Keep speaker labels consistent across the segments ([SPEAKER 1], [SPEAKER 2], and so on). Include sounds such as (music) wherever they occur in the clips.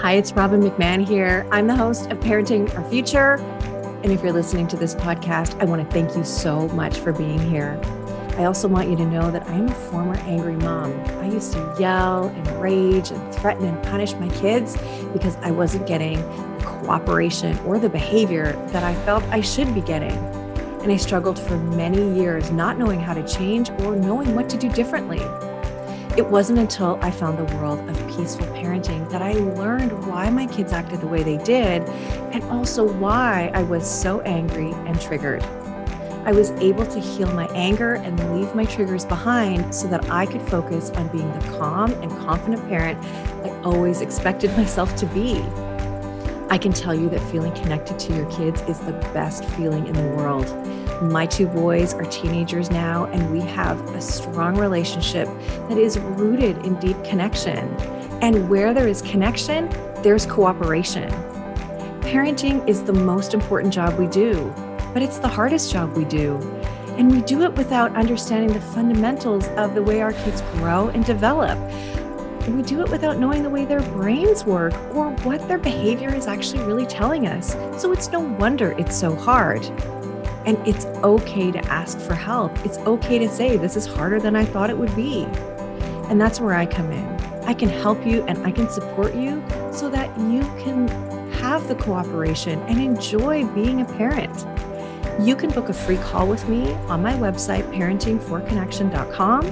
[SPEAKER 1] Hi, it's Robin McMahon here. I'm the host of Parenting Our Future. And if you're listening to this podcast, I want to thank you so much for being here. I also want you to know that I'm a former angry mom. I used to yell and rage and threaten and punish my kids because I wasn't getting the cooperation or the behavior that I felt I should be getting. And I struggled for many years not knowing how to change or knowing what to do differently. It wasn't until I found the world of peaceful parenting that I learned why my kids acted the way they did and also why I was so angry and triggered. I was able to heal my anger and leave my triggers behind so that I could focus on being the calm and confident parent I always expected (laughs) myself to be. I can tell you that feeling connected to your kids is the best feeling in the world. My two boys are teenagers now, and we have a strong relationship that is rooted in deep connection. And where there is connection, there's cooperation. Parenting is the most important job we do, but it's the hardest job we do. And we do it without understanding the fundamentals of the way our kids grow and develop. We do it without knowing the way their brains work or what their behavior is actually really telling us. So it's no wonder it's so hard. And it's okay to ask for help. It's okay to say, this is harder than I thought it would be. And that's where I come in. I can help you and I can support you so that you can have the cooperation and enjoy being a parent. You can book a free call with me on my website, parentingforconnection.com.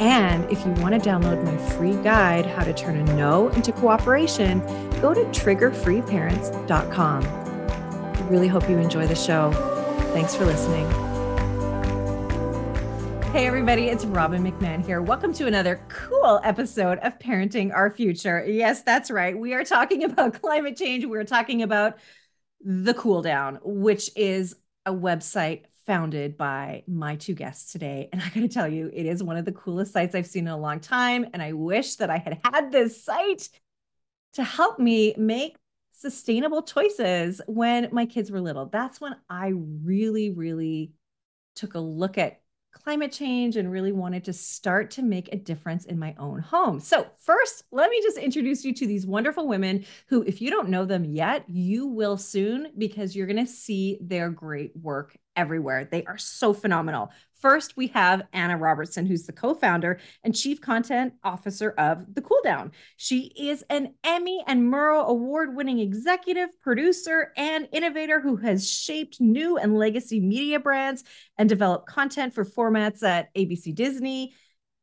[SPEAKER 1] And if you want to download my free guide, How to Turn a No into Cooperation, go to triggerfreeparents.com. I really hope you enjoy the show. Thanks for listening. Hey, everybody, it's Robin McMahon here. Welcome to another cool episode of Parenting Our Future. Yes, that's right. We are talking (laughs) about climate change. We're talking about the cool down, which is a website founded by my two guests today. And I got to tell you, it is one of the coolest sites I've seen in a long time. And I wish that I had had this site to help me make sustainable choices when my kids were little. That's when I really, really took a look at climate change and really wanted to start to make a difference in my own home. So, first, let me just introduce you to these wonderful women who, if you don't know them yet, you will soon because you're going to see their great work everywhere. They are so phenomenal. First, we have Anna Robertson, who's the co founder and chief content officer of The Cool Down. She is an Emmy and Murrow award winning executive, producer, and innovator who has shaped new and legacy media brands and developed content for formats at ABC Disney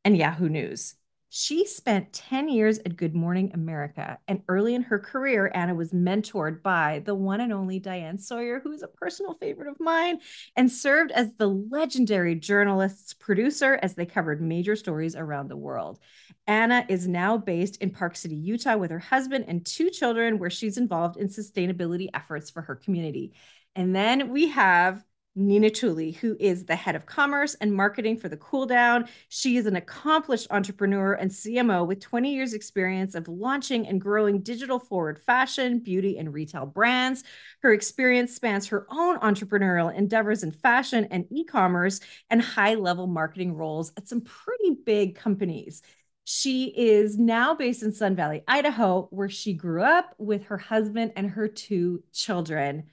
[SPEAKER 1] and Yahoo News. She spent 10 years at Good Morning America, and early in her career, Anna was mentored by the one and only Diane Sawyer, who's a personal favorite of mine, and served as the legendary journalist's producer as they covered major stories around the world. Anna is now based in Park City, Utah, with her husband and two children, where she's involved in sustainability efforts for her community. And then we have Nina Tooly, who is the head of commerce and marketing for the Cool Down. She is an accomplished entrepreneur and CMO with 20 years experience of launching and growing digital forward fashion, beauty, and retail brands. Her experience spans her own entrepreneurial endeavors in fashion and e-commerce and high-level marketing roles at some pretty big companies. She is now based in Sun Valley, Idaho, where she grew up with her husband and her two children.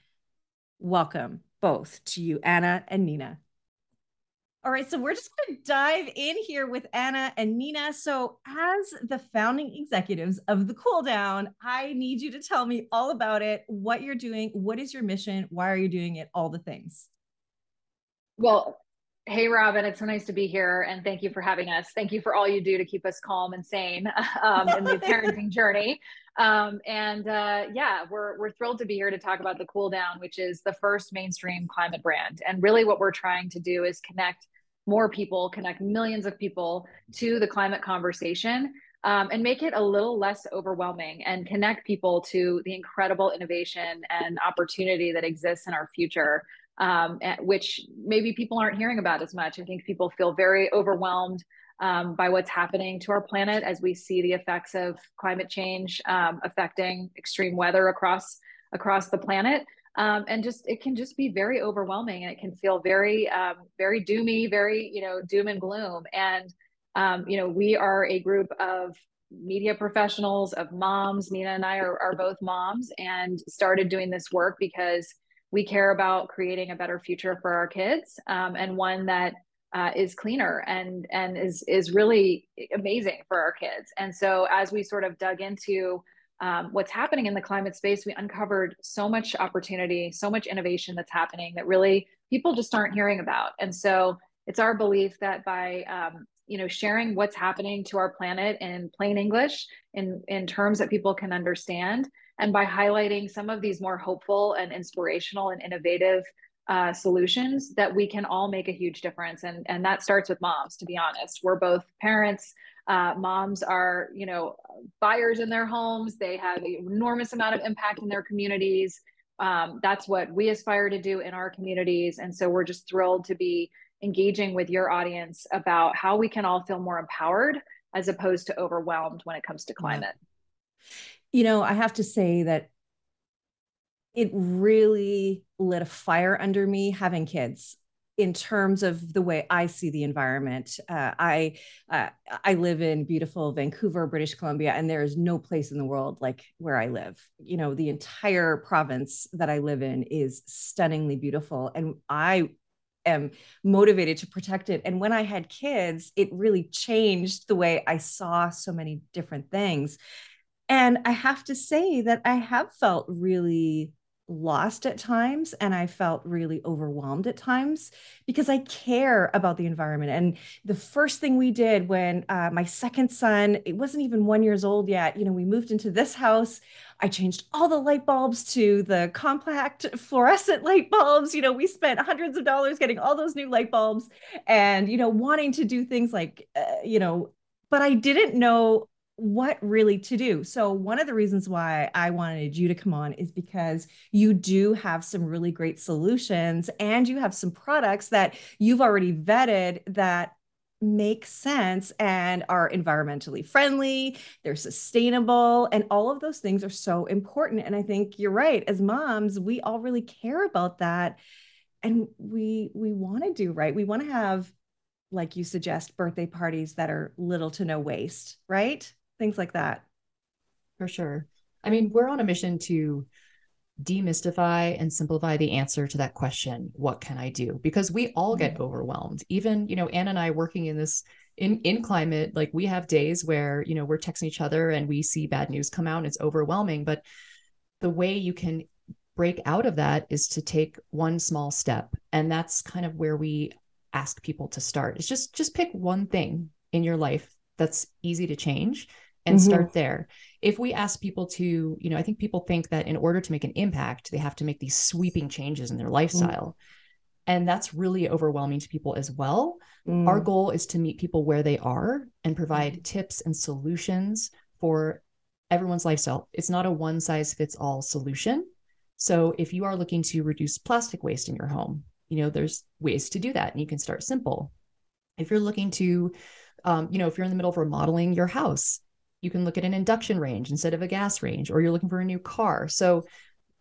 [SPEAKER 1] Welcome both to you, Anna and Nina. All right, so we're just going to dive in here with Anna and Nina. So, as the founding executives of the Cool Down, I need you to tell me all about it, what you're doing, what is your mission, why are you doing it, all the things.
[SPEAKER 2] Well, hey, Robin, it's so nice to be here, and thank you for having us. Thank you for all you do to keep us calm and sane (laughs) um, in the (laughs) parenting journey. Um, and uh, yeah, we're we're thrilled to be here to talk about the Cool Down, which is the first mainstream climate brand. And really, what we're trying to do is connect more people, connect millions of people to the climate conversation. Um, and make it a little less overwhelming and connect people to the incredible innovation and opportunity that exists in our future, um, which maybe people aren't hearing about as much. I think people feel very overwhelmed um, by what's happening to our planet as we see the effects of climate change um, affecting extreme weather across across the planet. Um, and just it can just be very overwhelming and it can feel very um, very doomy, very you know doom and gloom. And um, you know we are a group of media professionals, of moms. Nina and I are, are both moms and started doing this work because we care about creating a better future for our kids um, and one that uh, is cleaner and and is is really amazing for our kids. And so as we sort of dug into um, what's happening in the climate space, we uncovered so much opportunity, so much innovation that's happening that really people just aren't hearing about. And so it's our belief that by um, you know sharing what's happening to our planet in plain English, in in terms that people can understand, and by highlighting some of these more hopeful and inspirational and innovative uh, solutions, that we can all make a huge difference. And and that starts with moms. To be honest, we're both parents. Uh, moms are, you know, buyers in their homes. They have an enormous amount of impact in their communities. Um, that's what we aspire to do in our communities. And so we're just thrilled to be engaging with your audience about how we can all feel more empowered as opposed to overwhelmed when it comes to climate.
[SPEAKER 1] You know, I have to say that it really lit a fire under me having kids in terms of the way I see the environment. Uh, I uh, I live in beautiful Vancouver, British Columbia, and there is no place in the world like where I live. You know, the entire province that I live in is stunningly beautiful, and I am motivated to protect it. And when I had kids, it really changed the way I saw so many different things. And I have to say that I have felt really lost at times and I felt really overwhelmed at times because I care about the environment. And the first thing we did when uh, my second son, it wasn't even one years old yet, you know, we moved into this house. I changed all the light bulbs to the compact fluorescent light bulbs. You know, we spent hundreds of dollars getting all those new light bulbs and, you know, wanting to do things like, uh, you know, but I didn't know what really to do. So, one of the reasons why I wanted you to come on is because you do have some really great solutions and you have some products that you've already vetted that make sense and are environmentally friendly, they're sustainable, and all of those things are so important. And I think you're right. As moms, we all really care about that. And we we want to do right. We want to have like you suggest birthday parties that are little to no waste, right? Things like that.
[SPEAKER 3] For sure. I mean, we're on a mission to demystify and simplify the answer to that question what can i do because we all get mm-hmm. overwhelmed even you know ann and i working in this in in climate like we have days where you know we're texting each other and we see bad news come out and it's overwhelming but the way you can break out of that is to take one small step and that's kind of where we ask people to start it's just just pick one thing in your life that's easy to change and mm-hmm. start there. If we ask people to, you know, I think people think that in order to make an impact, they have to make these sweeping changes in their mm. lifestyle. Mm. And that's really overwhelming to people as well. Mm. Our goal is to meet people where they are and provide mm. tips and solutions for everyone's lifestyle. It's not a one size fits all solution. So if you are looking to reduce plastic waste in your home, you know, there's ways to do that and you can start simple. If you're looking to, um, you know, if you're in the middle of remodeling your house, you can look at an induction range instead of a gas range or you're looking for a new car so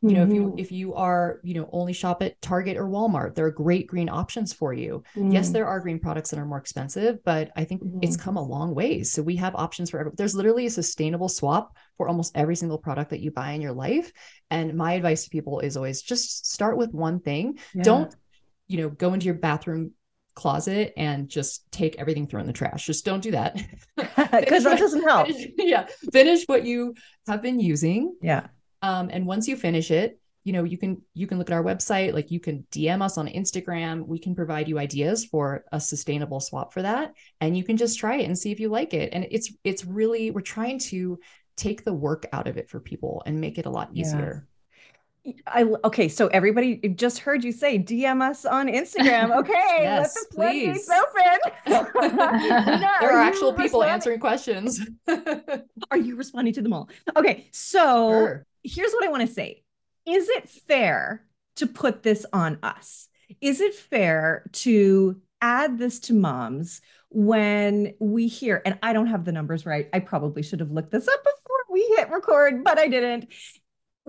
[SPEAKER 3] you know mm-hmm. if you mm-hmm. if you are you know only shop at target or walmart there are great green options for you mm. yes there are green products that are more expensive but i think mm-hmm. it's come a long ways so we have options for every, there's literally a sustainable swap for almost every single product that you buy in your life and my advice to people is always just start with one thing yeah. don't you know go into your bathroom closet and just take everything throw in the trash. Just don't do that. (laughs)
[SPEAKER 1] Because that doesn't help.
[SPEAKER 3] Finish, (laughs) yeah. Finish what you have been using.
[SPEAKER 1] Yeah.
[SPEAKER 3] Um, and once you finish it, you know, you can you can look at our website, like you can DM us on Instagram. We can provide you ideas for a sustainable swap for that. And you can just try it and see if you like it. And it's it's really we're trying to take the work out of it for people and make it a lot easier.
[SPEAKER 1] I okay, so everybody just heard you say DM us on Instagram. (laughs) Okay,
[SPEAKER 3] yes, let the
[SPEAKER 1] floodgates open. (laughs)
[SPEAKER 3] there are actual people answering questions. (laughs)
[SPEAKER 1] are you responding to them all? Okay, so sure. here's what I want to say: Is it fair to put this on us? Is it fair to add this to moms when we hear? And I don't have the numbers right. I probably should have looked this up before we hit record, but I didn't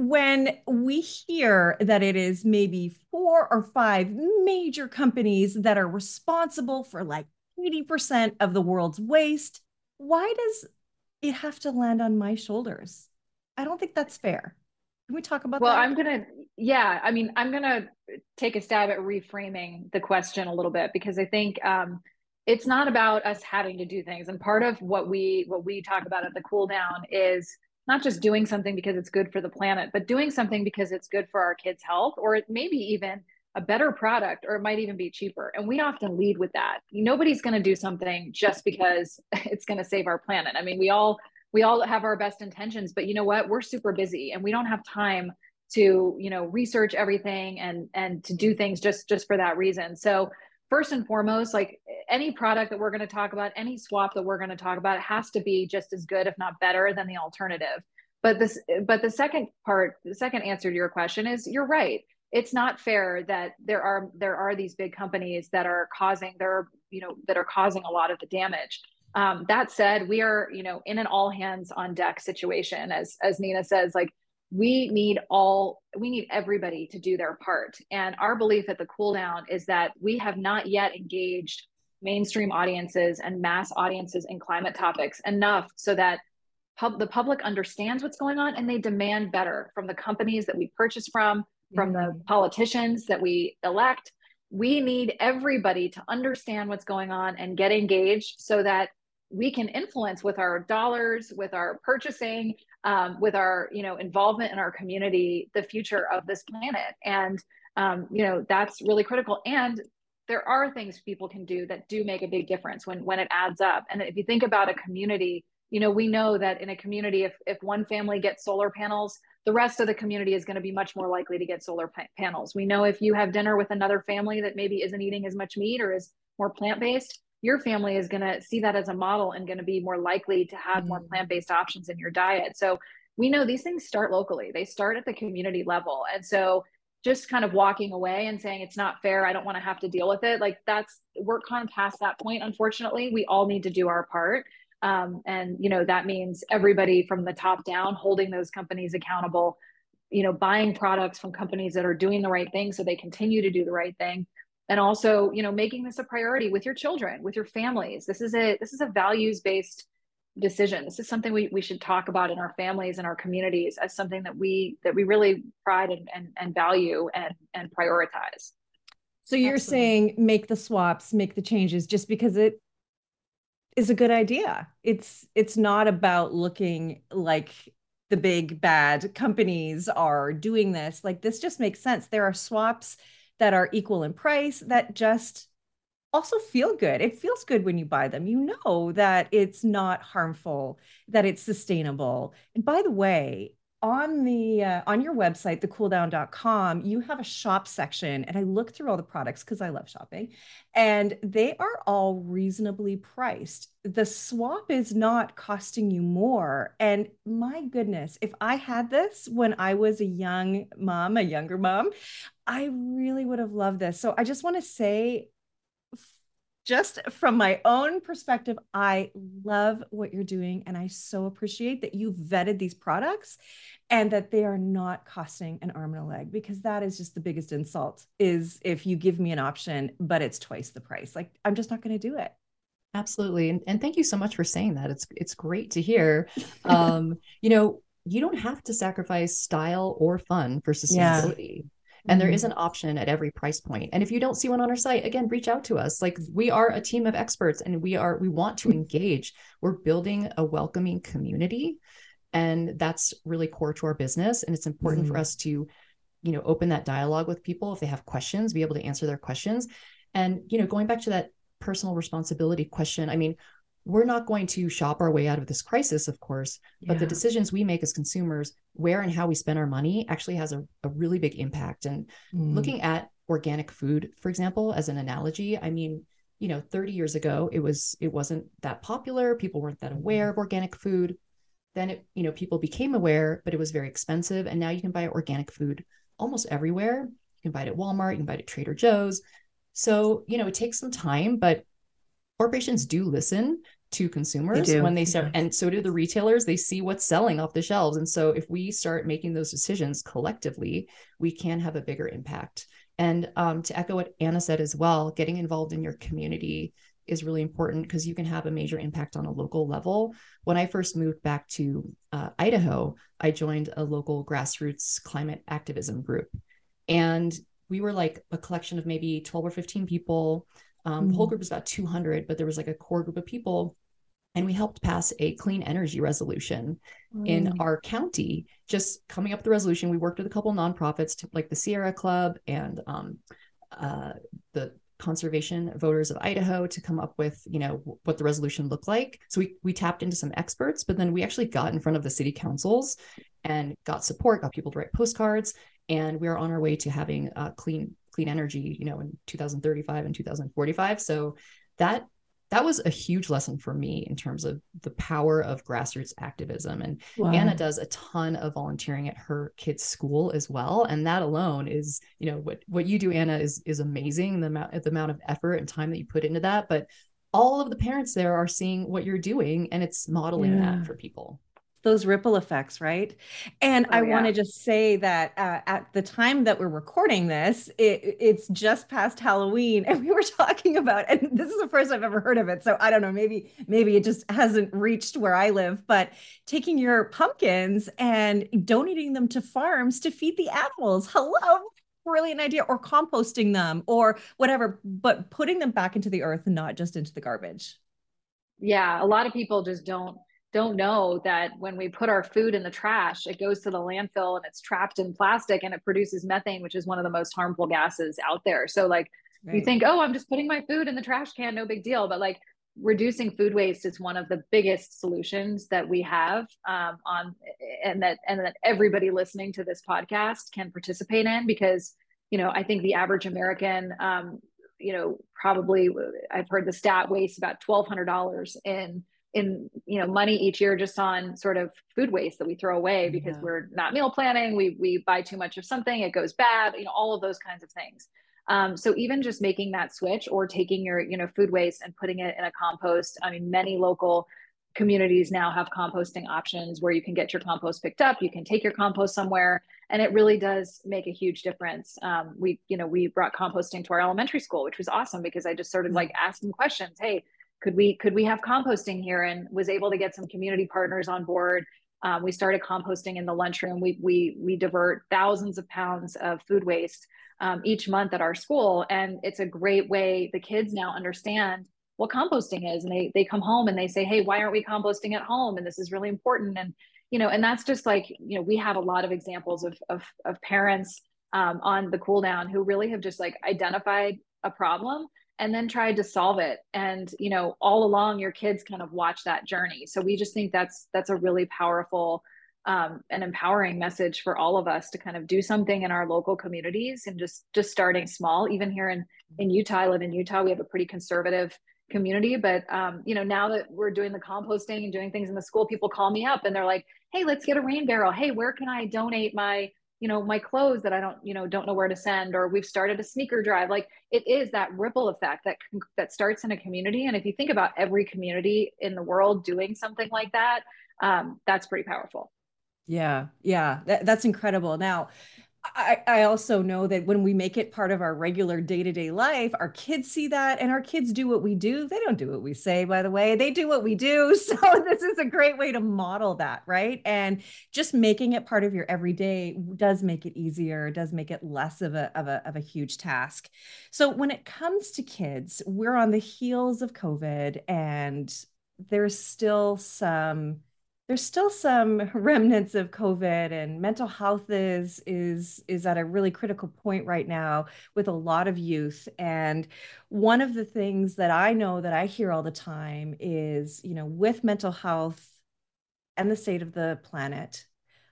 [SPEAKER 1] when we hear that it is maybe four or five major companies that are responsible for like 80% of the world's waste, why does it have to land on my shoulders. I don't think that's fair. Can we talk about
[SPEAKER 2] well,
[SPEAKER 1] that?
[SPEAKER 2] Well, I'm going to, yeah, I mean, I'm going to take a stab at reframing the question a little bit because I think um, it's not about us having to do things. And part of what we, what we talk about at the cool down is not just doing something because it's good for the planet, but doing something because it's good for our kids' health, or it maybe even a better product, or it might even be cheaper. And we often lead with that. Nobody's going to do something just because (laughs) it's going to save our planet. I mean, we all we all have our best intentions, but you know what? We're super busy and we don't have time to you know research everything and and to do things just just for that reason. So first and foremost, like any product that we're going to talk about, any swap that we're going to talk about, has to be just as good, if not better, than the alternative. But this, but the second part, the second answer to your question is, you're right. It's not fair that there are there are these big companies that are causing there, you know, that are causing a lot of the damage. Um, that said, we are, you know, in an all hands on deck situation, as as Nina says, like we need all we need everybody to do their part and our belief at the cool down is that we have not yet engaged mainstream audiences and mass audiences in climate topics enough so that pub- the public understands what's going on and they demand better from the companies that we purchase from from mm-hmm. the politicians that we elect we need everybody to understand what's going on and get engaged so that we can influence with our dollars with our purchasing um, with our you know involvement in our community the future of this planet. And um, you know that's really critical. And there are things people can do that do make a big difference when when it adds up. And if you think about a community you know we know that in a community if if one family gets solar panels the rest of the community is going to be much more likely to get solar pa- panels. We know if you have dinner with another family that maybe isn't eating as much meat or is more plant-based your family is going to see that as a model and going to be more likely to have mm. more plant-based options in your diet. So we know these things start locally. They start at the community level. And so just kind of walking away and saying it's not fair. I don't want to have to deal with it. Like that's we're kind of past that point unfortunately. We all need to do our part. Um, and you know that means everybody from the top down holding those companies accountable you know buying products from companies that are doing the right thing so they continue to do the right thing and also you know making this a priority with your children with your families. This is a this is a values based decision. This is something we, we should talk about in our families and our communities as something that we that we really pride and and, and value and and prioritize.
[SPEAKER 1] So you're Absolutely. saying make the swaps make the changes just because it is a good idea. It's it's not about looking like the big bad companies are doing this. Like this just makes sense. There are swaps that are equal in price that just also feel good. It feels good when you buy them. You know that it's not harmful, that it's sustainable. And by the way, on the uh, on your website thecooldown.com you have a shop section and i look through all the products because i love shopping and they are all reasonably priced. The swap is not costing you more and my goodness if i had this when i was a young mom a younger mom i really would have loved this. So i just want to say just from my own perspective, I love what you're doing. And I so appreciate that you vetted these products and that they are not costing an arm and a leg because that is just the biggest insult is if you give me an option, but it's twice the price. Like I'm just not going to do it.
[SPEAKER 3] Absolutely. And, and thank you so much for saying that. It's it's great to hear. Um, (laughs) you know, you don't have to sacrifice style or fun for sustainability. Yeah and there is mm-hmm. an option at every price point. point and if you don't see one on our site again reach out to us like we are a team of experts and we are we want to engage we're building a welcoming community and that's really core to our business and it's important mm-hmm. for us to you know open that dialogue with people if they have questions be able to answer their questions and you know going back to that personal responsibility question i mean we're not going to shop our way out of this crisis, of course, but the decisions we make as consumers, where and how we spend our money, actually has a, a really big impact. And mm. looking at organic food, for example, as an analogy, I mean, you know, 30 years ago, it was it wasn't that popular. People weren't that aware of organic food. Then it, you know, people became aware, but it was very expensive. And now you can buy organic food almost everywhere. You can buy it at Walmart, you can buy it at Trader Joe's. So, you know, it takes some time, but corporations do listen to consumers they when they start yeah. and so do the retailers they see what's selling off the shelves and so if we start making those decisions collectively we can have a bigger impact and um, to echo what anna said as well getting involved in your community is really important because you can have a major impact on a local level. When I first moved back to uh, Idaho, I joined a local grassroots climate activism group. And we were like a collection of maybe 12 or 15 people. Um. The whole mm-hmm. group was about 200, but there was like a core group of people. And we helped pass a clean energy resolution mm. in our county. Just coming up with the resolution, we worked with a couple nonprofits, to, like the Sierra Club and um, uh, the conservation voters of Idaho to come up with, you know, what the resolution looked like. So we we tapped into some experts, but then we actually got in front of the city councils and got support, got people to write postcards, and we are on our way to having uh, clean clean energy, you know, in 2035 and 2045. So that that was a huge lesson for me in terms of the power of grassroots activism. And wow. Anna does a ton of volunteering at her kids' school as well. And that alone is, you know, what what you do, Anna, is is amazing. The amount the amount of effort and time that you put into that. But all of the parents there are seeing what you're doing and it's modeling yeah. that for people
[SPEAKER 1] those ripple effects, right? And oh, I yeah. want to just say that uh, at the time that we're recording this, it, it's just past Halloween, (laughs) and we were talking about, and this is the first I've ever heard of it. So I don't know, maybe maybe it just hasn't reached where I live. But taking your pumpkins and donating them to farms to feed the animals. Hello, brilliant idea. Or composting them, or whatever, but putting them back into the earth, and not just into the garbage.
[SPEAKER 2] Yeah, a lot of people just don't don't know that when we put our food in the trash, it goes to the landfill and it's trapped in plastic and it produces methane, which is one of the most harmful gases out there. So, like, right. you think, oh, I'm just putting my food in the trash can, no big deal. But, like, reducing food waste is one of the biggest solutions that we have um, on and that and that everybody listening to this podcast can participate in because you know i think the average american um, you know probably i've heard the stat wastes about $1200 in in you know money each year just on sort of food waste that we throw away because yeah. we're not meal planning we we buy too much of something it goes bad you know all of those kinds of things um, so even just making that switch or taking your you know food waste and putting it in a compost i mean many local communities now have composting options where you can get your compost picked up you can take your compost somewhere and it really does make a huge difference um, we you know we brought composting to our elementary school which was awesome because i just started mm-hmm. like asking questions hey could we could we have composting here? And was able to get some community partners on board. Um, we started composting in the lunchroom. We we we divert thousands of pounds of food waste um, each month at our school. And it's a great way the kids now understand what composting is. And they they come home and they say hey why aren't we composting at home? And this is really important. And you know and that's just like you know we have a lot of examples of of, of parents um, on the cool down who really have just like identified a problem and then tried to solve it. And you know all along your kids kind of watch that journey. So we just think that's that's a really powerful um, and empowering message for all of us to kind of do something in our local communities and just just starting small. Even here in in utah i live in utah we have a pretty conservative community. But um, you know now that we're doing the composting and doing things in the school people call me up and they're like hey let's get a rain barrel. Hey where can i donate my you know my clothes that i don't you know don't know where to send or we've started a sneaker drive like it is that ripple effect that that starts in a community. And if you think about every community in the world doing something like that um, that's pretty powerful.
[SPEAKER 1] Yeah yeah that, that's incredible. Now I, I also know that when we make it part of our regular day-to-day life our kids see that and our kids do what we do. They don't do what we say by the way. They do what we do. (laughs) So this is a great way to model that right? And just making it part of your everyday does make it easier does make it less of a, of a, of a huge task. So when it comes to kids we're on the heels of covid and there's still some there's still some (laughs) remnants of covid and mental health is is is at a really critical point right now with a lot of youth. And one of the things that i know that i hear all the time is you know with mental health and the state of the planet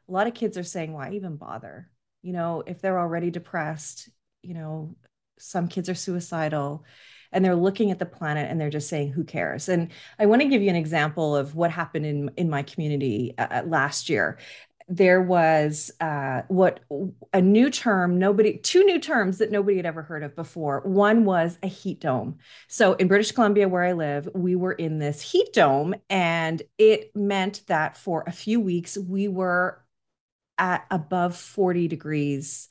[SPEAKER 1] a lot of kids are saying why even bother? You know if they're already depressed you know some kids are suicidal and they're looking at the planet and they're just saying who cares? And i want to give you an example of what happened in in my community uh, uh last year. There was uh, what a new term nobody two new terms that nobody had ever heard of before. One was a heat dome. So in british columbia where i live we were in this heat dome and it meant that for a few weeks we were at above 40 degrees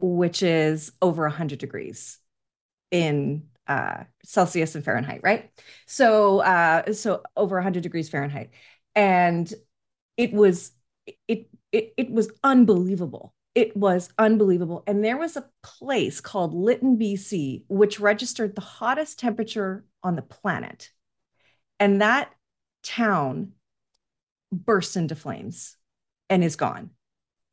[SPEAKER 1] which is over 100 degrees in uh, Celsius and Fahrenheit, right? So, uh, so over 100 degrees Fahrenheit, and it was it it it was unbelievable. It was unbelievable, and there was a place called Lytton, BC, which registered the hottest temperature on the planet, and that town burst into flames and is gone.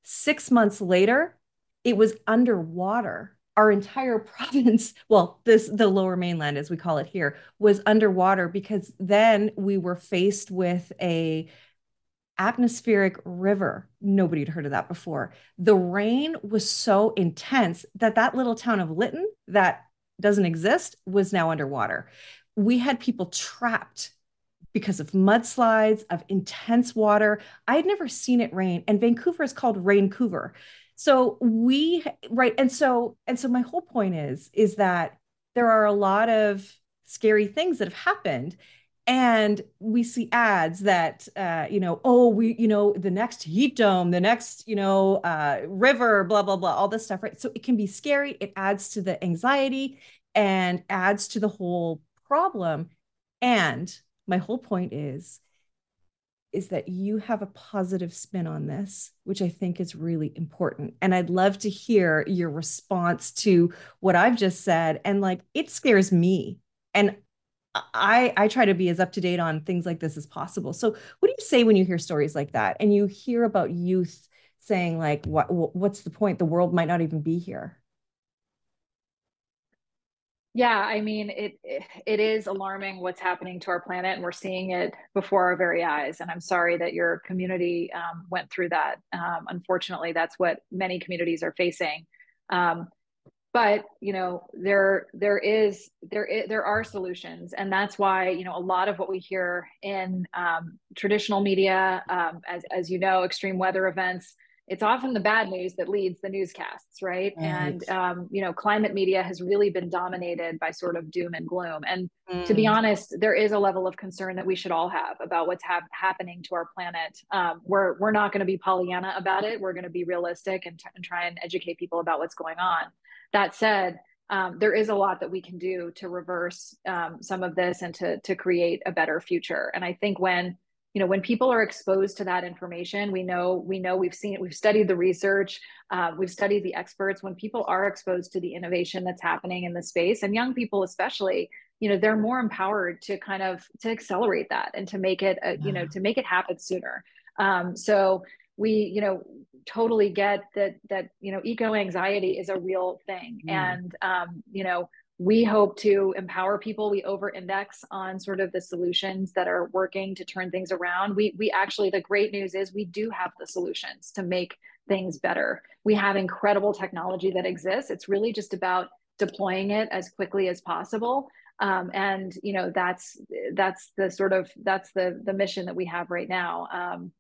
[SPEAKER 1] Six months later, it was underwater our entire (laughs) province well this the lower mainland as we call it here was underwater because then we were faced with a atmospheric river. Nobody had heard of that before. The rain was so intense that that little town of lytton that doesn't exist was now underwater. We had people trapped because of mudslides of intense water. I had never seen it rain and vancouver is called raincouver so we right and so and so my whole point is is that there are a lot of scary things that have happened and we see ads that uh, you know oh we you know the next heat dome the next you know uh, river blah blah blah all this stuff right? So it can be scary it adds to the anxiety and adds to the whole problem. And my whole point is is that you have a positive spin on this, which I think is really important. And I'd love to hear your response to what I've just said. And like, it scares me. And I, I try to be as up to date on things like this as possible. So, what do you say when you hear stories like that and you hear about youth saying, like, what, what's the point? The world might not even be here.
[SPEAKER 2] Yeah, I mean, it, it is alarming what's happening to our planet, and we're seeing it before our very eyes. And I'm sorry that your community um, went through that. Um, unfortunately, that's what many communities are facing. Um, but you know, there there is there is, there are solutions, and that's why you know a lot of what we hear in um, traditional media, um, as as you know, extreme weather events it's often the bad news that leads the newscasts, right? right. And um, you know, climate media has really been dominated by sort of doom and gloom. And mm. to be mm. honest, there is a level of concern that we should all have about what's ha- happening to our planet. Um, we're we're not going to be Pollyanna about it. We're going to be realistic and, t- and try and educate people about what's going on. That said, um, there is a lot that we can do to reverse um, some of this and to to create a better future. And I think when you know when people are exposed to that information we know we know we've seen it we've studied the research uh, we've studied the experts. When people are exposed to the innovation that's happening in the space and young people especially you know they're more empowered to kind of to accelerate that and to make it a, you know to make it happen sooner. Um, so we you know totally get that that you know eco anxiety is a real thing. Mm. and um, you know we hope to empower people. We over index on sort of the solutions that are working to turn things around. We we actually the great news is we do have the solutions to make things better. We have incredible technology that exists. It's really just about deploying it as quickly as possible. Um, and you know that's that's the sort of that's the the mission that we have right now um,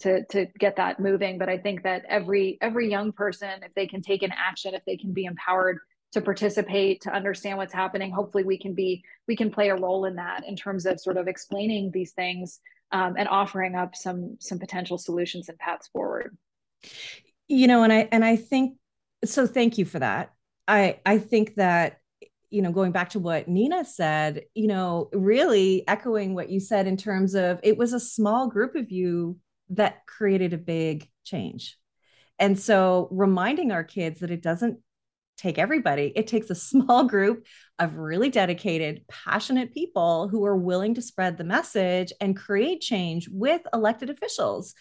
[SPEAKER 2] to to get that moving. But i think that every every young person if they can take an action if they can be empowered to participate to understand what's happening. Hopefully we can be we can play a role in that in terms of sort of explaining these things um, and offering up some some potential solutions and paths forward.
[SPEAKER 1] You know and i and i think so thank you for that. I i think that you know going back to what nina said you know really echoing what you said in terms of it was a small group of you that created a big change. And so reminding our kids that it doesn't take everybody. It takes a small (laughs) group of really dedicated, passionate people who are willing to spread the message and create change with elected officials.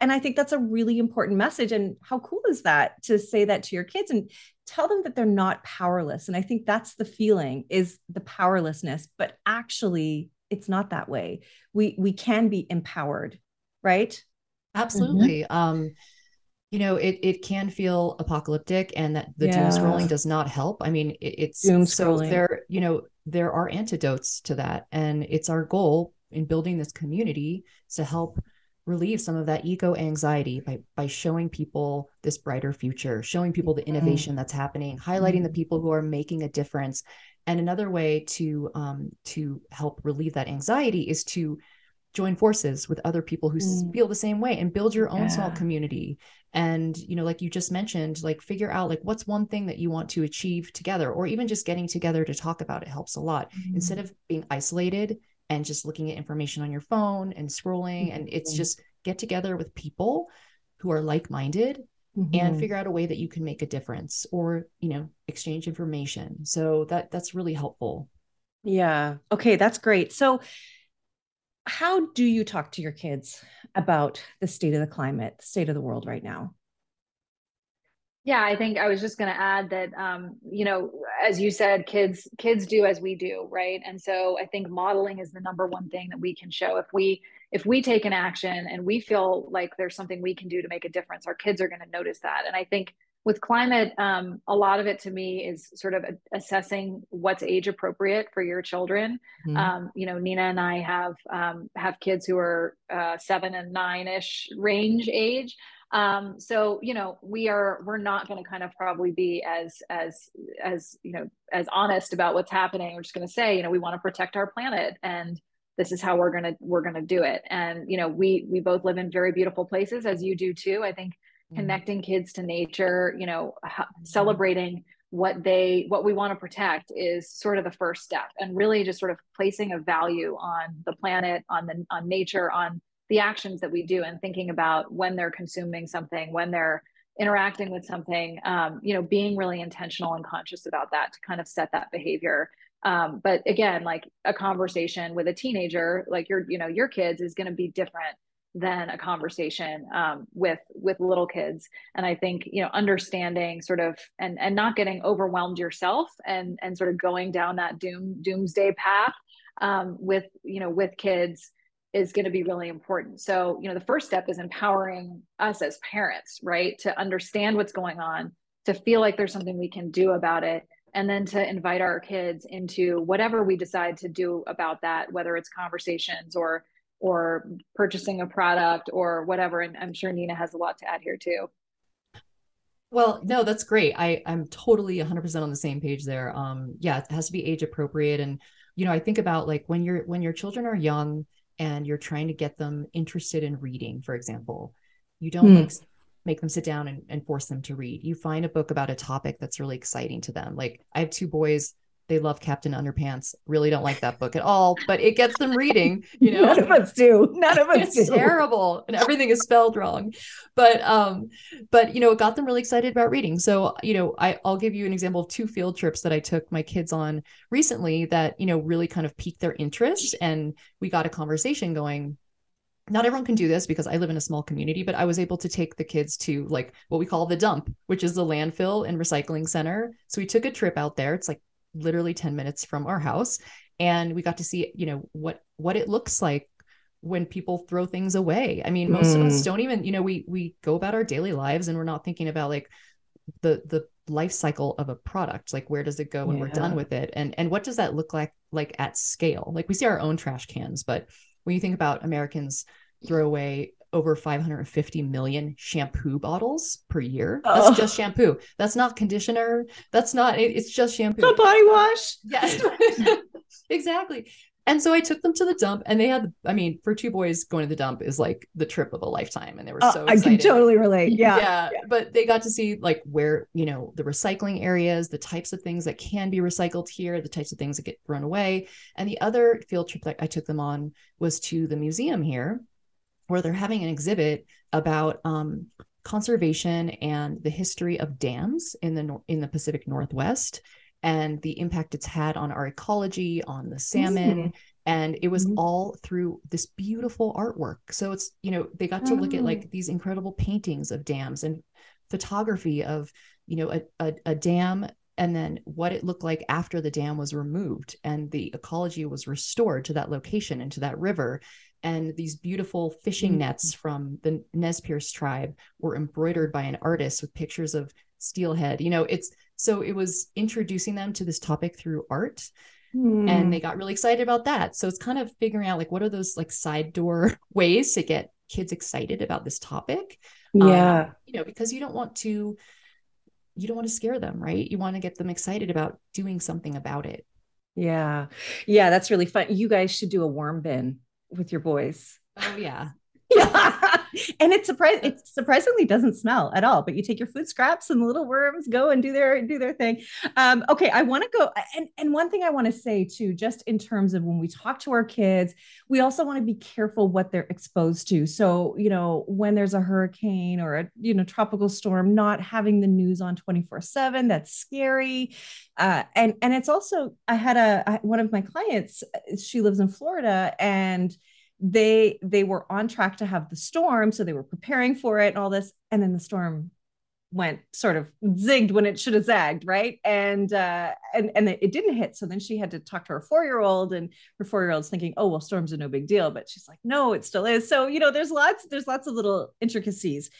[SPEAKER 1] And I think that's a really important message. And how cool is that to say that to your kids and tell them that they're not powerless? And I think that's the feeling is the powerlessness, but actually it's not that way. We we can be empowered, right?
[SPEAKER 3] Absolutely. Mm-hmm. Um you know it it can feel apocalyptic and that the yeah. doom scrolling does not help i mean it, it's doom so there you know there are antidotes to that and it's our goal in building this community to help relieve some of that eco anxiety by by showing people this brighter future showing people the mm-hmm. innovation mm-hmm. that's happening highlighting mm-hmm. the people who are making a difference and another way to um to help relieve that anxiety is to join forces with other people who mm. feel the same way and build your own yeah. small community and you know like you just mentioned like figure out like what's one thing that you want to achieve together or even just getting together to talk about it helps a lot mm. instead of being isolated and just looking at information on your phone and scrolling mm-hmm. and it's mm-hmm. just get together with people who are like-minded mm-hmm. and figure out a way that you can make a difference or you know exchange information so that that's really helpful
[SPEAKER 1] yeah okay that's great so how do you talk to your kids about the state of the climate the state of the world right now?
[SPEAKER 2] Yeah i think i was just going to add that um, you know as you said kids kids do as we do right? And so i think modeling is the number one thing that we can show. If we if we take an action and we feel like there's something we can do to make a difference our kids are going to notice that. And i think with climate um, a lot of it to me is sort of assessing what's age appropriate for your children. Mm-hmm. um, you know nina and i have um, have kids who are uh, seven and nine ish range age. Um, so you know we are we're not going to kind of probably be as as as you know as honest about what's happening. We're just going to say you know we want to protect our planet and this is how we're going to we're going to do it. And you know we we both live in very beautiful places as you do too. I think mm-hmm. connecting kids to nature you know mm-hmm. celebrating what they what we want to protect is sort of the first step and really just sort of placing a value on the planet on the on nature on the actions that we do and thinking about when they're consuming something when they're interacting with something um, you know being really intentional and conscious about that to kind of set that behavior um, but again like a conversation with a teenager like your you know your kids is going to be different than a conversation um, with with little kids and i think you know understanding sort of and and not getting overwhelmed yourself and and sort of going down that doom doomsday path um, with you know with kids is going to be really important. So, you know, the first step is empowering us as parents, right? To understand what's going on, to feel like there's something we can do about it, and then to invite our kids into whatever we decide to do about that, whether it's conversations or or purchasing a product or whatever. And I'm sure Nina has a lot to add here too.
[SPEAKER 3] Well, no, that's great. I I'm totally 100% on the same page there. Um yeah, it has to be age appropriate and you know, I think about like when you're when your children are young, and you're trying to get them interested in reading, for example, you don't mm. like make them sit down and, and force them to read. You find a book about a topic that's really exciting to them. Like I have two boys they love Captain Underpants. Really don't like that book at all, but it gets them reading. (laughs) You know,
[SPEAKER 1] none of us do. None of us
[SPEAKER 3] it's
[SPEAKER 1] do.
[SPEAKER 3] Terrible, and everything is spelled wrong. But um, but you know, it got them really excited about reading. So you know, I I'll give you an example of two field trips that I took my kids on recently that you know really kind of piqued their interest, and we got a conversation going not everyone can do this because I live in a small community, but I was able to take the kids to like what we call the dump, which is the landfill and recycling center. So we took a trip out there. It's like literally 10 minutes from our house and we got to see you know what what it looks like when people throw things away i mean most mm. of us mm. don't even you know we we go about our daily lives and we're not thinking about like the the life cycle of a product like where does it go when yeah. we're done with it and and what does that look like like at scale like we see our own trash cans but when you think about americans throw away over 550 million shampoo bottles per year. That's oh. just shampoo. That's not conditioner. That's not, it, it's just shampoo.
[SPEAKER 1] Not body wash.
[SPEAKER 3] Yes, (laughs) exactly. And so I took them to the dump and they had, I mean, for two boys going to the dump is like the trip of a lifetime. And they were uh, so excited.
[SPEAKER 1] I can totally relate. (laughs) Yeah.
[SPEAKER 3] yeah. yeah. But they got to see like where, you know, the recycling areas, the types of things that can be recycled here, the types of things that get thrown away. And the other field trip that I took them on was to the museum here where they're having an exhibit about um, conservation and the history of dams in the in the Pacific Northwest and the impact it's had on our ecology, on the salmon. Mm. And it was mm-hmm. all through this beautiful artwork. So it's, you know, they got to look at like oh. these incredible paintings of dams and photography of, you know, a, a, a dam and then what it looked like after the dam was removed and the ecology was restored to that location and to that river and these beautiful fishing mm-hmm. nets from the Nez Perce tribe were embroidered by an artist with pictures of steelhead. You know, it's so it was introducing them to this topic through art. Mm. And they got really excited about that. So it's kind of figuring out like what are those like side door (laughs) ways to get kids excited about this topic.
[SPEAKER 1] Yeah.
[SPEAKER 3] Um, you know, because you don't want to you don't want to scare them, right? You want to get them excited about doing something about it.
[SPEAKER 1] Yeah. Yeah, that's really fun. You guys should do a worm bin with your boys.
[SPEAKER 3] Oh yeah. (laughs)
[SPEAKER 1] Yeah. And it surprise it surprisingly doesn't smell at all, but you take your food scraps and the little worms go and do their do their thing. Um, okay, I want to go and, and one thing I want to say too, just in terms of when we talk to our kids, we also want to be careful what they're exposed to. So, you know, when there's a hurricane or a you know tropical storm, not having the news on 24-7, that's scary. Uh, and and it's also I had a one of my clients, she lives in Florida and they they were on track to have the storm so they were preparing for it and all this and then the storm went sort of zigged when it should have zagged right? And uh and and it didn't hit so then she had to talk to her four-year-old and her four-year-old's thinking oh well storms are no big deal but she's like no it still is. So you know there's lots there's lots of little intricacies.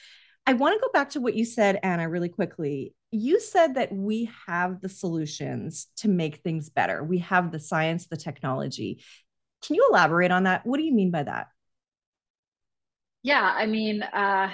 [SPEAKER 1] I want to go back to what you said anna really quickly. You said that we have the solutions to make things better. We have the science the technology can you elaborate on that? What do you mean by that?
[SPEAKER 2] Yeah, I mean, uh,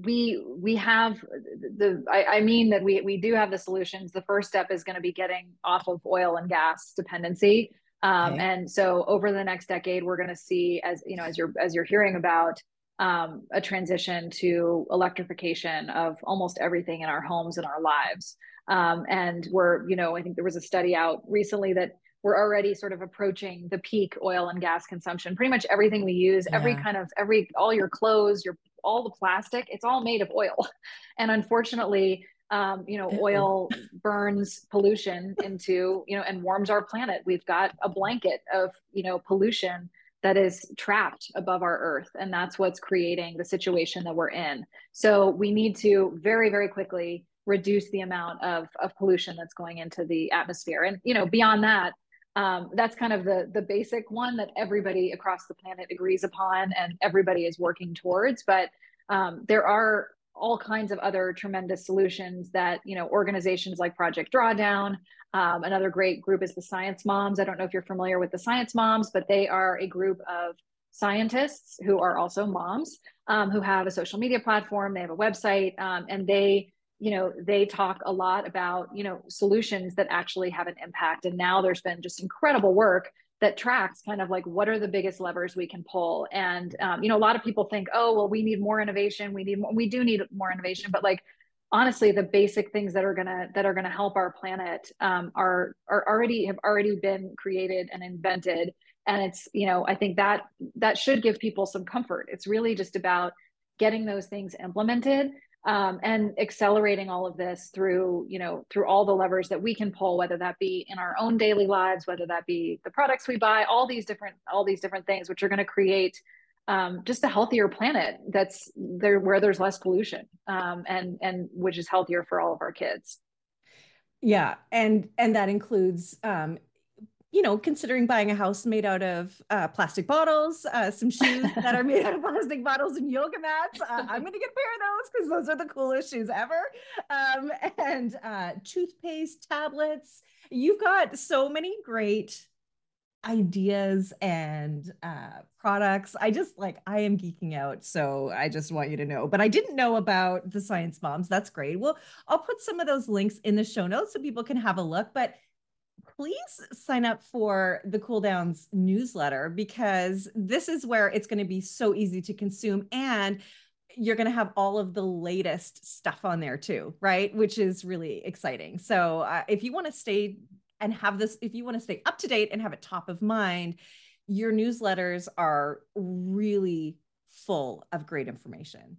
[SPEAKER 2] we we have the I, I, mean that we we do have the solutions. The first step is going to be getting off of oil and gas dependency. Um, okay. And so over the next decade, we're going to see as you know as you're as you're hearing about um, a transition to electrification of almost everything in our homes and our lives. Um, and we're you know I think there was a study out recently that we're already sort of approaching the peak oil and gas consumption. Pretty much everything we use, yeah. every kind of every all your clothes, your all the plastic, it's all made of oil. (laughs) And unfortunately, um, you know, oil burns pollution into, you know, and warms our planet. We've got a blanket of, you know, pollution that is trapped above our earth. And that's what's creating the situation that we're in. So we need to very, very quickly reduce the amount of, of pollution that's going into the atmosphere. And, you know, beyond that, um, that's kind of the the basic one that everybody across the planet agrees upon and everybody is working towards but um, there are all kinds of other tremendous solutions that you know organizations like project drawdown um, another great group is the science moms. I don't know if you're familiar with the science moms but they are a group of scientists who are also moms um, who have a social media platform. They have a website um, and they you know they talk a lot about you know solutions that actually have an impact. And now there's been just incredible work that tracks kind of like what are the biggest levers we can pull? And um, you know a lot of people think oh well we need more innovation. We need more, we do need more innovation. But like honestly the basic things that are gonna that are gonna help our planet um, are are already have already been created and invented. And it's you know i think that that should give people some comfort. It's really just about getting those things implemented um, and accelerating all of this through you know through all the levers that we can pull whether that be in our own daily lives whether that be the products we buy all these different all these different things which are going to create um, just a healthier planet that's there where there's less pollution um, and and which is healthier for all of our kids.
[SPEAKER 1] Yeah and and that includes um, you know, considering buying a house made out of uh, plastic bottles, uh, some shoes that are made out of (laughs) plastic bottles and yoga mats. Uh, I'm going to get a pair of those because those are the coolest shoes ever. Um, and uh, toothpaste, tablets. You've got so many great ideas and uh, products. I just like, I am geeking out. So I just want you to know. But I didn't know about the Science Moms. That's great. Well, I'll put some of those links in the show notes so people can have a look. But please sign up for the Cool Downs newsletter because this is where it's going to be so easy to consume and you're going to have all of the latest stuff on there too, right? Which is really exciting. So, uh, if you want to stay and have this, if you want to stay up to date and have it top of mind, your newsletters are really full of great information.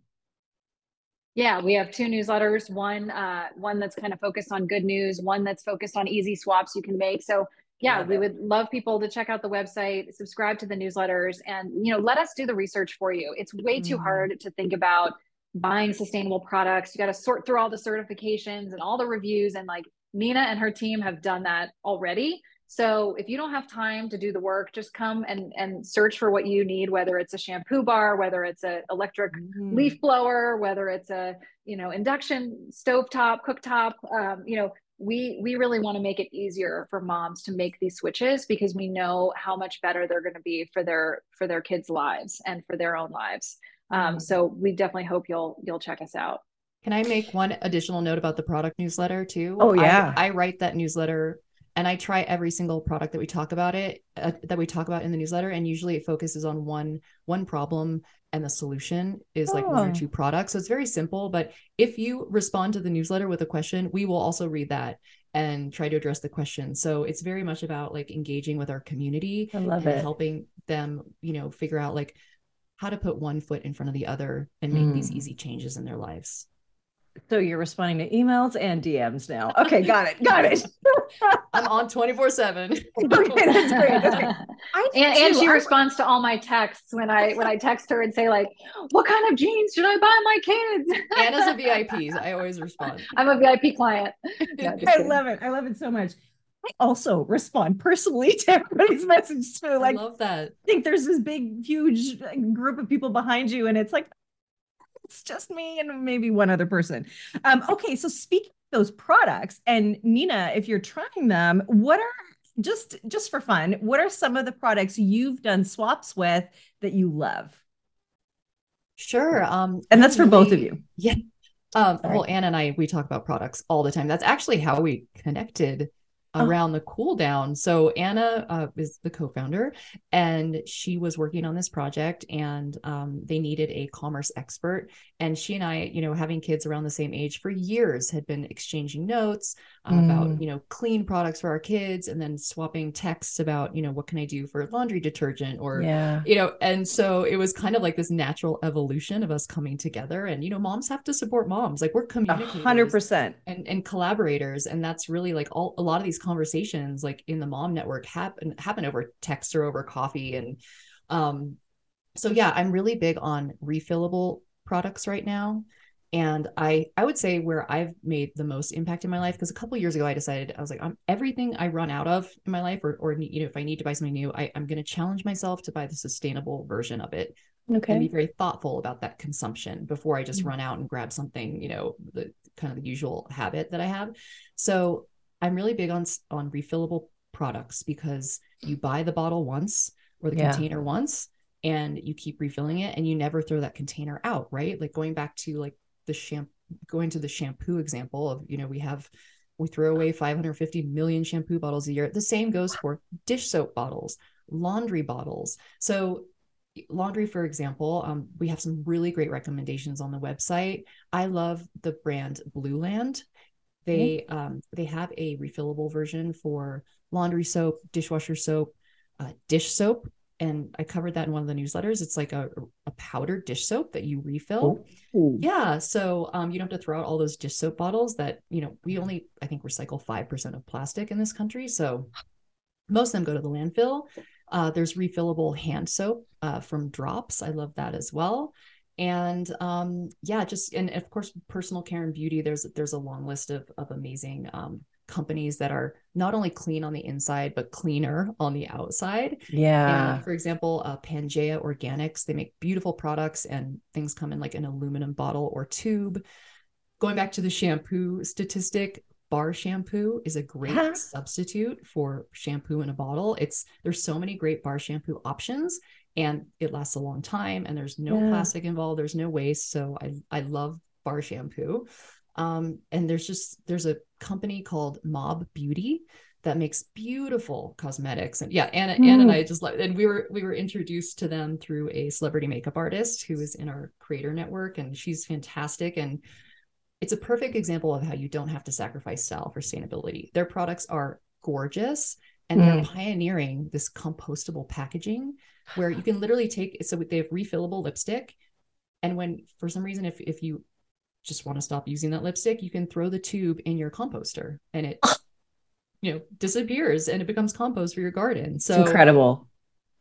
[SPEAKER 2] Yeah, we have two newsletters. One, uh, one that's kind of focused on good news. One that's focused on easy swaps you can make. So yeah, we would love people to check out the website, subscribe to the newsletters, and you know, let us do the research for you. It's way too mm-hmm. hard to think about buying sustainable products. You got to sort through all the certifications and all the reviews, and like Nina and her team have done that already. So if you don't have time to do the work, just come and, and search for what you need, whether it's a shampoo bar, whether it's an electric mm-hmm. leaf blower, whether it's a, you know, induction stovetop, cooktop, um, you know, we, we really want to make it easier for moms to make these switches because we know how much better they're going to be for their, for their kids' lives and for their own lives. Um, mm-hmm. so we definitely hope you'll, you'll check us out.
[SPEAKER 3] Can I make one additional note about the product newsletter too?
[SPEAKER 1] Oh yeah.
[SPEAKER 3] I, I write that newsletter and I try every single product that we talk about it uh, that we talk about in the newsletter and usually it focuses on one one problem and the solution is like oh. one or oh. two products. So it's very simple, but if you respond to the newsletter with a question, we will also read that and try to address the question. So it's very much about like engaging with our community
[SPEAKER 1] I love
[SPEAKER 3] and
[SPEAKER 1] it.
[SPEAKER 3] helping them, you know, figure out like how to put one foot in front of the other and make mm. these easy changes in their lives.
[SPEAKER 1] So you're responding to emails and DMs now. Okay, got it. Got it. (laughs) (laughs)
[SPEAKER 3] I'm on 24 7. Okay,
[SPEAKER 2] that's great. That's great. (laughs) and, and she I, responds to all my texts when I when I text her and say, like, what kind of jeans should I buy my kids?
[SPEAKER 3] Anna's a VIP. (laughs) I always respond.
[SPEAKER 2] I'm a VIP client.
[SPEAKER 1] No, I love it. I love it so much. I also respond personally to everybody's message too. Like,
[SPEAKER 3] I love that.
[SPEAKER 1] I think there's this big, huge group of people behind you, and it's like, it's just me and maybe one other person. Um, okay, so speaking of those products, and Nina, if you're trying them, what are just just for fun, what are some of the products you've done swaps with that you love?
[SPEAKER 3] Sure. Um,
[SPEAKER 1] and that's for both of you.
[SPEAKER 3] Yeah. Um, well, Anna and I, we talk about products all the time. That's actually how we connected Oh. around the cool down. So Anna uh, is the co-founder, and she was working on this project, and um, they needed a commerce expert. And she and I, you know, having kids around the same age for years, had been exchanging notes uh, mm. about you know clean products for our kids, and then swapping texts about you know what can I do for laundry detergent or
[SPEAKER 1] yeah.
[SPEAKER 3] you know. And so it was kind of like this natural evolution of us coming together. And you know, moms have to support moms. Like we're communicators,
[SPEAKER 1] hundred percent,
[SPEAKER 3] and and collaborators, and that's really like all a lot of these conversations like in the mom network happen happen over text or over coffee and um so yeah i'm really big on refillable products right now and i i would say where i've made the most impact in my life because a couple years ago i decided i was like i'm everything i run out of in my life or or you know if i need to buy something new I, i'm going to challenge myself to buy the sustainable version of it
[SPEAKER 1] okay
[SPEAKER 3] and be very thoughtful about that consumption before i just mm-hmm. run out and grab something you know the kind of the usual habit that i have so I'm really big on on refillable products because you buy the bottle once or the yeah. container once and you keep refilling it and you never throw that container out, right? Like going back to like the shampoo going to the shampoo example of, you know, we have we throw away 550 million shampoo bottles a year. The same goes for dish soap bottles, laundry bottles. So laundry for example um, we have some really great recommendations on the website i love the brand Blueland they mm-hmm. um, they have a refillable version for laundry soap, dishwasher soap, uh, dish soap, and I covered that in one of the newsletters. It's like a, a powdered dish soap that you refill. Oh. Yeah, so um, you don't have to throw out all those dish soap bottles. That you know, we only I think recycle five percent of plastic in this country, so most of them go to the landfill. Uh, there's refillable hand soap uh, from Drops. I love that as well and um yeah just and of course personal care and beauty there's there's a long list of of amazing um companies that are not only clean on the inside but cleaner on the outside.
[SPEAKER 1] Yeah.
[SPEAKER 3] and, for example uh, pangea organics they make beautiful products and things come in like an aluminum bottle or tube. Going back to the shampoo statistic bar shampoo is a great huh? substitute for shampoo in a bottle. It's there's so many great bar shampoo options and it lasts a long time and there's no yeah. plastic involved there's no waste. So i i love bar shampoo. Um, and there's just there's a company called mob beauty that makes beautiful cosmetics and yeah anna mm. anna and i just love and we were we were introduced to them through a celebrity makeup artist who is in our creator network and she's fantastic and it's a perfect example of how you don't have to sacrifice style for sustainability their products are gorgeous and mm. they're pioneering this compostable packaging where you can literally take it. so they have refillable lipstick and when for some reason if if you just want to stop using that lipstick you can throw the tube in your composter and it you know disappears and it becomes compost for your garden. So
[SPEAKER 1] it's incredible.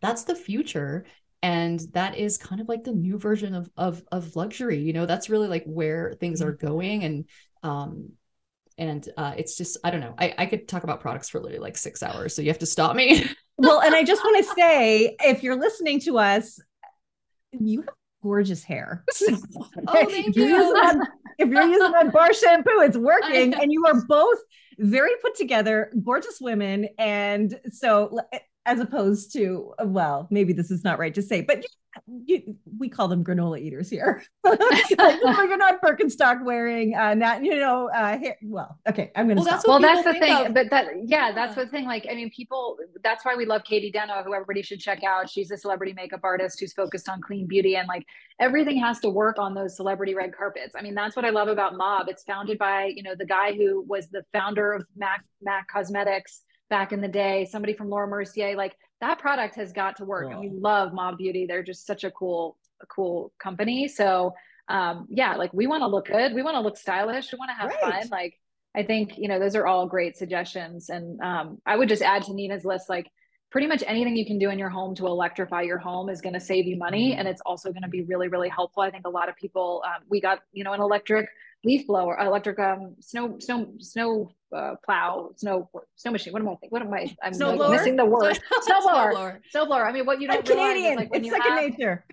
[SPEAKER 3] that's the future and that is kind of like the new version of of of luxury you know? That's really like where things are going and um and uh, it's just i don't know I, I could talk about products for literally like six hours so you have to stop me.
[SPEAKER 1] Well and i just want to say if you're listening to us you have gorgeous hair. (laughs) (laughs)
[SPEAKER 3] Oh, thank you.
[SPEAKER 1] That, if you're using that bar (laughs) shampoo it's working and you are both very put together gorgeous women and so as opposed to well maybe this is not right to say but you, we call them granola eaters here. (laughs) like, you're not Birkenstock wearing, uh, not you know, uh, hair, well, okay, I'm gonna.
[SPEAKER 2] Well,
[SPEAKER 1] stop.
[SPEAKER 2] that's well, that's the thing, of. but that yeah, that's the thing. Like, I mean, people. That's why we love Katey Denno, who everybody should check out. She's a celebrity makeup artist who's focused on clean beauty, and like everything has to work on those celebrity red carpets. I mean, that's what I love about Mob. It's founded by you know the guy who was the founder of Mac Mac Cosmetics back in the day, somebody from Laura Mercier, like that product has got to work. Cool. And we love Mob Beauty. They're just such a cool, a cool company. So um, yeah, like we want to look good. We want to look stylish. We want to have right. fun. Like I think, you know, those are all great suggestions. And um, I would just add to Nina's list, like pretty much anything you can do in your home to electrify your home is going to save you money. Mm-hmm. And it's also going to be really, really helpful. I think a lot of people, um, we got, you know, an electric leaf blower, electric um, snow, snow, snow uh, plow, snow, snow machine. What am I thinking? What am I? I'm
[SPEAKER 1] snow
[SPEAKER 2] like missing the word. (laughs)
[SPEAKER 1] snow
[SPEAKER 2] blower. Snow. I mean, what you don't
[SPEAKER 1] I'm realize Canadian. is like when it's you second have, nature.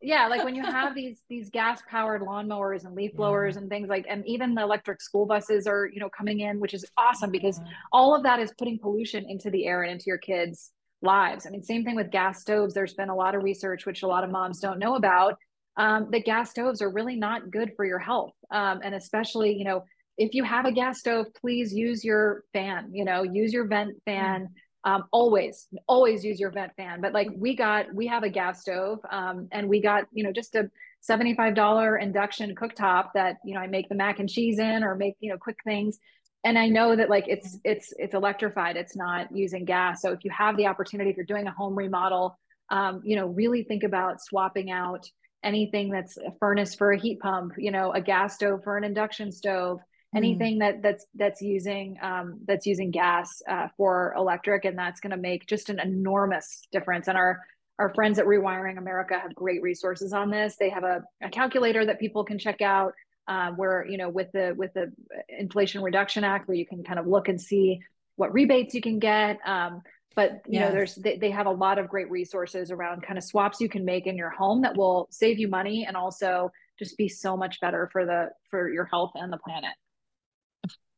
[SPEAKER 2] Yeah, like when you (laughs) have these these gas powered lawnmowers and leaf blowers yeah. and things like, and even the electric school buses are you know coming in, which is awesome because all of that is putting pollution into the air and into your kids' lives. I mean, same thing with gas stoves. There's been a lot of research which a lot of moms don't know about um, that gas stoves are really not good for your health. Um, and especially, you know, if you have a gas stove, please use your fan, you know, use your vent fan. Um, always, always use your vent fan. But like we got, we have a gas stove um, and we got, you know, just a $75 induction cooktop that, you know, I make the mac and cheese in or make, you know, quick things. And I know that like it's, it's, it's electrified. It's not using gas. So if you have the opportunity, if you're doing a home remodel, um, you know, really think about swapping out anything that's a furnace for a heat pump, you know, a gas stove for an induction stove, mm. anything that that's that's using um, that's using gas uh, for electric, and that's going to make just an enormous difference. And our our friends at Rewiring America have great resources on this. They have a, a calculator that people can check out. Uh, where you know with the with the Inflation Reduction Act, where you can kind of look and see what rebates you can get. Um, but you yes. know there's they, they have a lot of great resources around kind of swaps you can make in your home that will save you money and also just be so much better for the for your health and the planet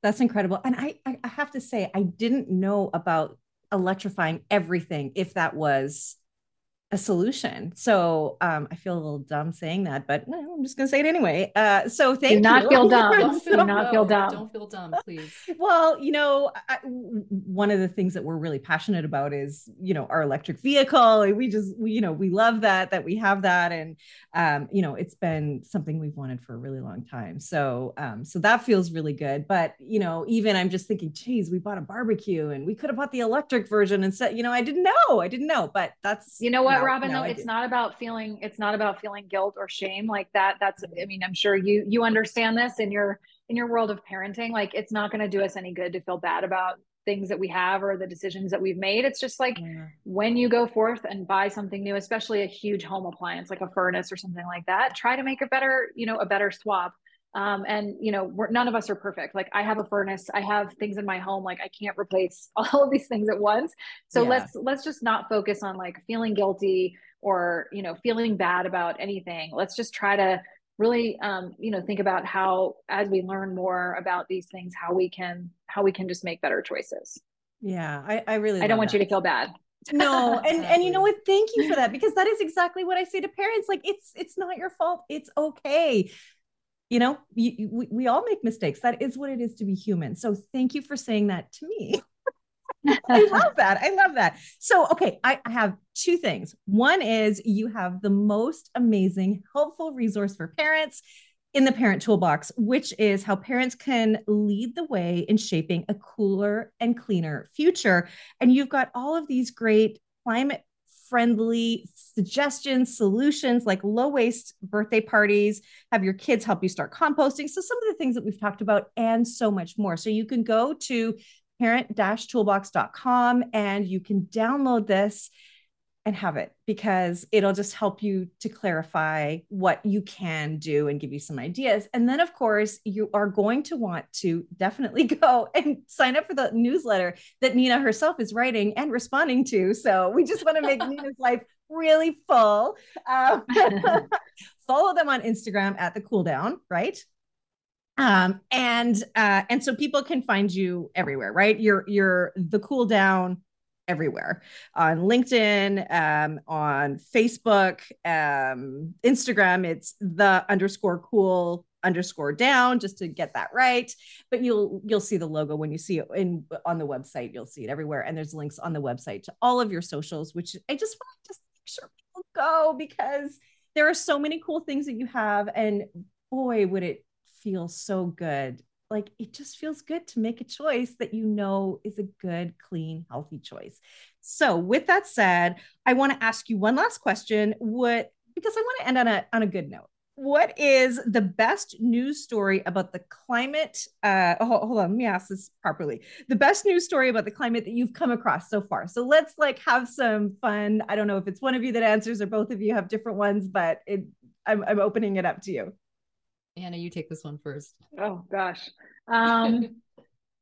[SPEAKER 1] that's incredible. And i i have to say i didn't know about electrifying everything if that was a solution. So um, I feel a little dumb saying that, but well, I'm just going to say it anyway. Uh, so thank you. (laughs)
[SPEAKER 2] Do not feel dumb. Don't feel, Do not feel dumb.
[SPEAKER 3] Don't feel dumb, please. (laughs)
[SPEAKER 1] well, you know, I, one of the things that we're really passionate about is, you know, our electric vehicle. We just, we, you know, we love that, that we have that. And, um, you know, it's been something we've wanted for a really long time. So, um, so that feels really good. But, you know, even I'm just thinking, geez, we bought a barbecue and we could have bought the electric version and said, you know, I didn't know, I didn't know, but that's,
[SPEAKER 2] you know what, Robin, though, it's not about feeling, it's not about feeling guilt or shame like that. That's, I mean, I'm sure you, you understand this in your, in your world of parenting. Like it's not going to do us any good to feel bad about things that we have or the decisions that we've made. It's just like yeah. when you go forth and buy something new, especially a huge home appliance like a furnace or something like that, try to make a better, you know, a better swap um, and you know we're, none of us are perfect. Like i have a furnace i have things in my home like i can't replace (laughs) all of these things at once. So yeah. let's let's just not focus on like feeling guilty or you know feeling bad about anything. Let's just try to really um, you know think about how as we learn more about these things how we can how we can just make better choices.
[SPEAKER 1] Yeah i, I really
[SPEAKER 2] i don't want that. you to feel bad.
[SPEAKER 1] No (laughs) and and you know what? Thank you for that because that is exactly what i say to parents like it's it's not your fault. It's okay you know you, we, we all make mistakes that is what it is to be human so thank you for saying that to me (laughs) I love that. I love that. So, okay, I have two things. One is you have the most amazing, helpful resource for parents in the Parent Toolbox, which is how parents can lead the way in shaping a cooler and cleaner future. And you've got all of these great climate friendly suggestions, solutions like low waste birthday parties, have your kids help you start composting. So, some of the things that we've talked about, and so much more. So, you can go to parent toolbox.com and you can download this and have it because it'll just help you to clarify what you can do and give you some ideas. And then, of course, you are going to want to definitely (laughs) go and sign up for the newsletter that Nina herself is writing and responding to. So we just want to make (laughs) Nina's life really full. Um, (laughs) follow them on Instagram at the cool down, right? Um, and uh, and so people can find you everywhere, right? You're you're the cool down everywhere. On LinkedIn, um, on Facebook, um, Instagram. It's the underscore cool underscore down just to get that right. But you'll you'll see the logo when you see it in on the website. You'll see it everywhere. And there's links on the website to all of your socials which i just want to just make sure people go because there are so many cool things that you have. And boy would it feel so good like it just feels good to make a choice that you know is a good clean healthy choice so with that said i want to ask you one last question what because i want to end on a on a good note what is the best news story about the climate? Uh, hold, hold on, let me ask this properly. The best news story about the climate that you've come across so far. So let's like have some fun. I don't know if it's one of you that answers or both of you have different ones, but it, I'm, I'm opening it up to you.
[SPEAKER 3] Anna, you take this one first.
[SPEAKER 2] Oh gosh. Um,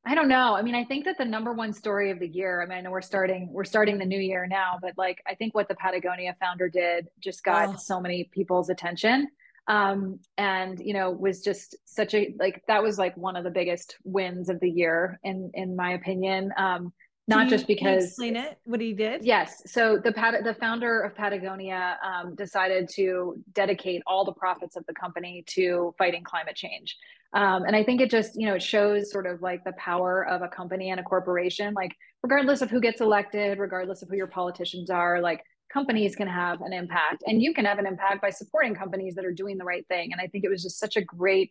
[SPEAKER 2] I don't know. I mean, I think that the number one story of the year, I mean, I know we're starting, we're starting the new year now, but like, I think what the Patagonia founder did just got oh. so many people's attention um, and you know was just such a like that was like one of the biggest wins of the year in in my opinion um, not you, just because
[SPEAKER 1] explain it what he did?
[SPEAKER 2] Yes so the the founder of patagonia um, decided to dedicate all the profits of the company to fighting climate change. Um, and i think it just you know it shows sort of like the power of a company and a corporation. Like regardless of who gets elected regardless of who your politicians are like companies can have an impact. And you can have an impact by supporting companies that are doing the right thing. And i think it was just such a great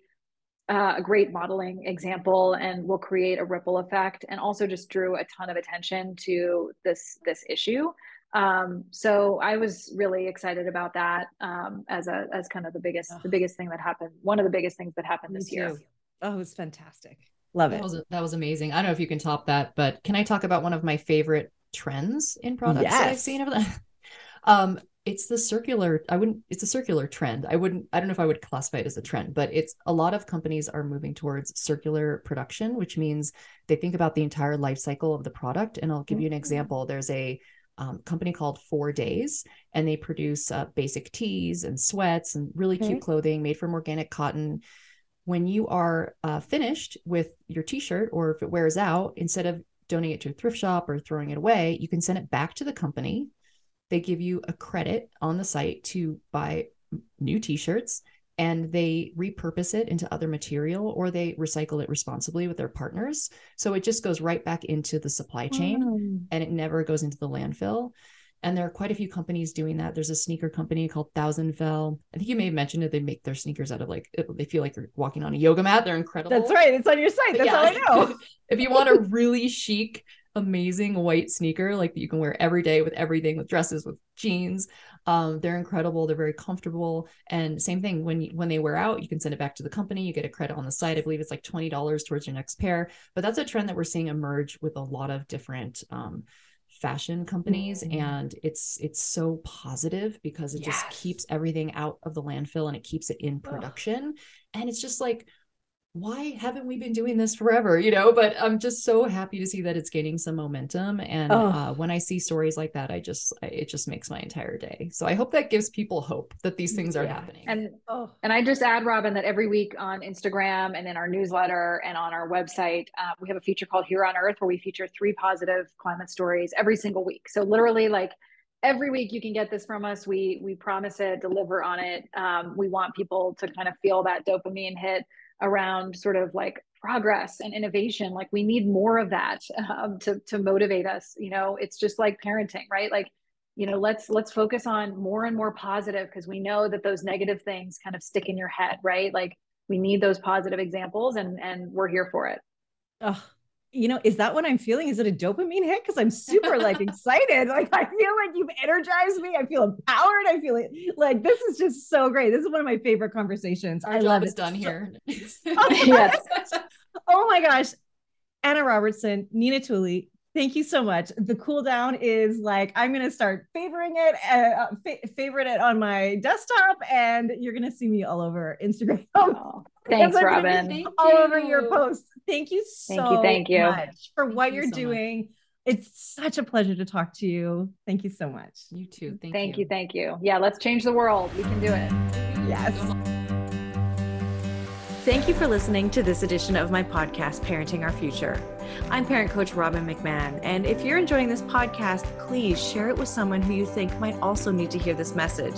[SPEAKER 2] uh, a great modeling example and will create a ripple effect and also just drew a ton of attention to this this issue um, so i was really excited about that um, as a as kind of the biggest oh. the biggest thing that happened one of the biggest things that happened Me this too. year
[SPEAKER 1] oh it was fantastic love
[SPEAKER 3] it
[SPEAKER 1] that
[SPEAKER 3] was, that was amazing i don't know if you can top that but can i talk about one of my favorite trends in products yes. that i've seen over the (laughs) um, it's the circular i wouldn't it's a circular trend i wouldn't i don't know if i would classify it as a trend but it's a lot of companies are moving towards circular production which means they think about the entire life cycle of the product and i'll give mm-hmm. you an mm-hmm. example there's a um, company called For Days and they produce uh, basic tees and sweats and really okay. cute clothing made from organic cotton when you are uh, finished with your t-shirt or if it wears out instead of donating it to a thrift shop or throwing it away you can send it back to the company they give you a credit on the site to buy new t-shirts and they repurpose it into other material or they recycle it responsibly with their partners. So it just goes right back into the supply chain and it never goes into the landfill. And there are quite a few companies doing that. There's a sneaker company called thousand fell. I think you may have mentioned it they make their sneakers out of like they feel like you're walking on a yoga mat. They're incredible.
[SPEAKER 1] That's right. It's on your site. That's yeah. all i know. (laughs)
[SPEAKER 3] If you want a really chic amazing white sneaker like that you can wear every day with everything with dresses with jeans um, they're incredible they're very comfortable and same thing when you, when they wear out you can send it back to the company you get a credit on the site i believe it's like $20 towards your next pair but that's a trend that we're seeing emerge with a lot of different um, fashion companies mm-hmm. and it's it's so positive because it yes. just keeps everything out of the landfill and it keeps it in production Ugh. and it's just like why haven't we been doing this forever? You know but i'm just so happy to see that it's gaining some momentum. And oh. uh, when i see stories like that i just it just makes my entire day. So i hope that gives people hope that these things are yeah. happening.
[SPEAKER 2] And oh and i just add robin that every week on instagram and in our newsletter and on our website uh, we have a feature called here on earth where we feature three positive climate stories every single week. So literally like every week you can get this from us. We we promise it deliver on it. Um, we want people to kind of feel that dopamine hit around sort of like progress and innovation like we need more of that um, to to motivate us you know? It's just like parenting right? Like you know let's let's focus on more and more positive because we know that those negative things kind of stick in your head right? Like we need those positive examples and and we're here for it
[SPEAKER 1] you know, is that what I'm feeling? Is it a dopamine hit? Because I'm super like (laughs) excited. Like I feel like you've energized me. I feel empowered. I feel like this is just so great. This is one of my favorite conversations.
[SPEAKER 3] Our I
[SPEAKER 1] love
[SPEAKER 3] it. done here.
[SPEAKER 1] oh, (laughs) (laughs) yes. oh my gosh. Anna Robertson, Nina Tooly, thank you so much. The cool down is like I'm gonna start favoring it, uh, fa- favorite it on my desktop, and you're gonna see me all over Instagram.
[SPEAKER 2] Oh, thanks, Robin.
[SPEAKER 1] All you. over your posts. Thank you so thank you, thank you. much for thank what you are so doing. Much. It's such a pleasure to talk to you. Thank you so much.
[SPEAKER 3] You too.
[SPEAKER 2] Thank, thank you. you. Thank you. Yeah, let's change the world. We can do it.
[SPEAKER 1] Yes. Thank you for listening to this edition of my podcast, Parenting Our Future. I'm parent coach Robin McMahon, and if you're enjoying this podcast, please share it with someone who you think might also need to hear this message.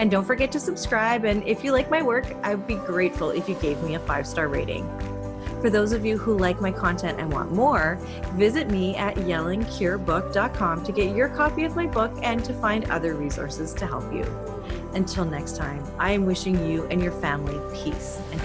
[SPEAKER 1] And don't forget to subscribe, and if you like my work, I would be grateful if you gave me a five star rating. For those of you who like my content and want more, visit me at yellingcurebook.com to get your copy of my book and to find other resources to help you. Until next time, I am wishing you and your family peace and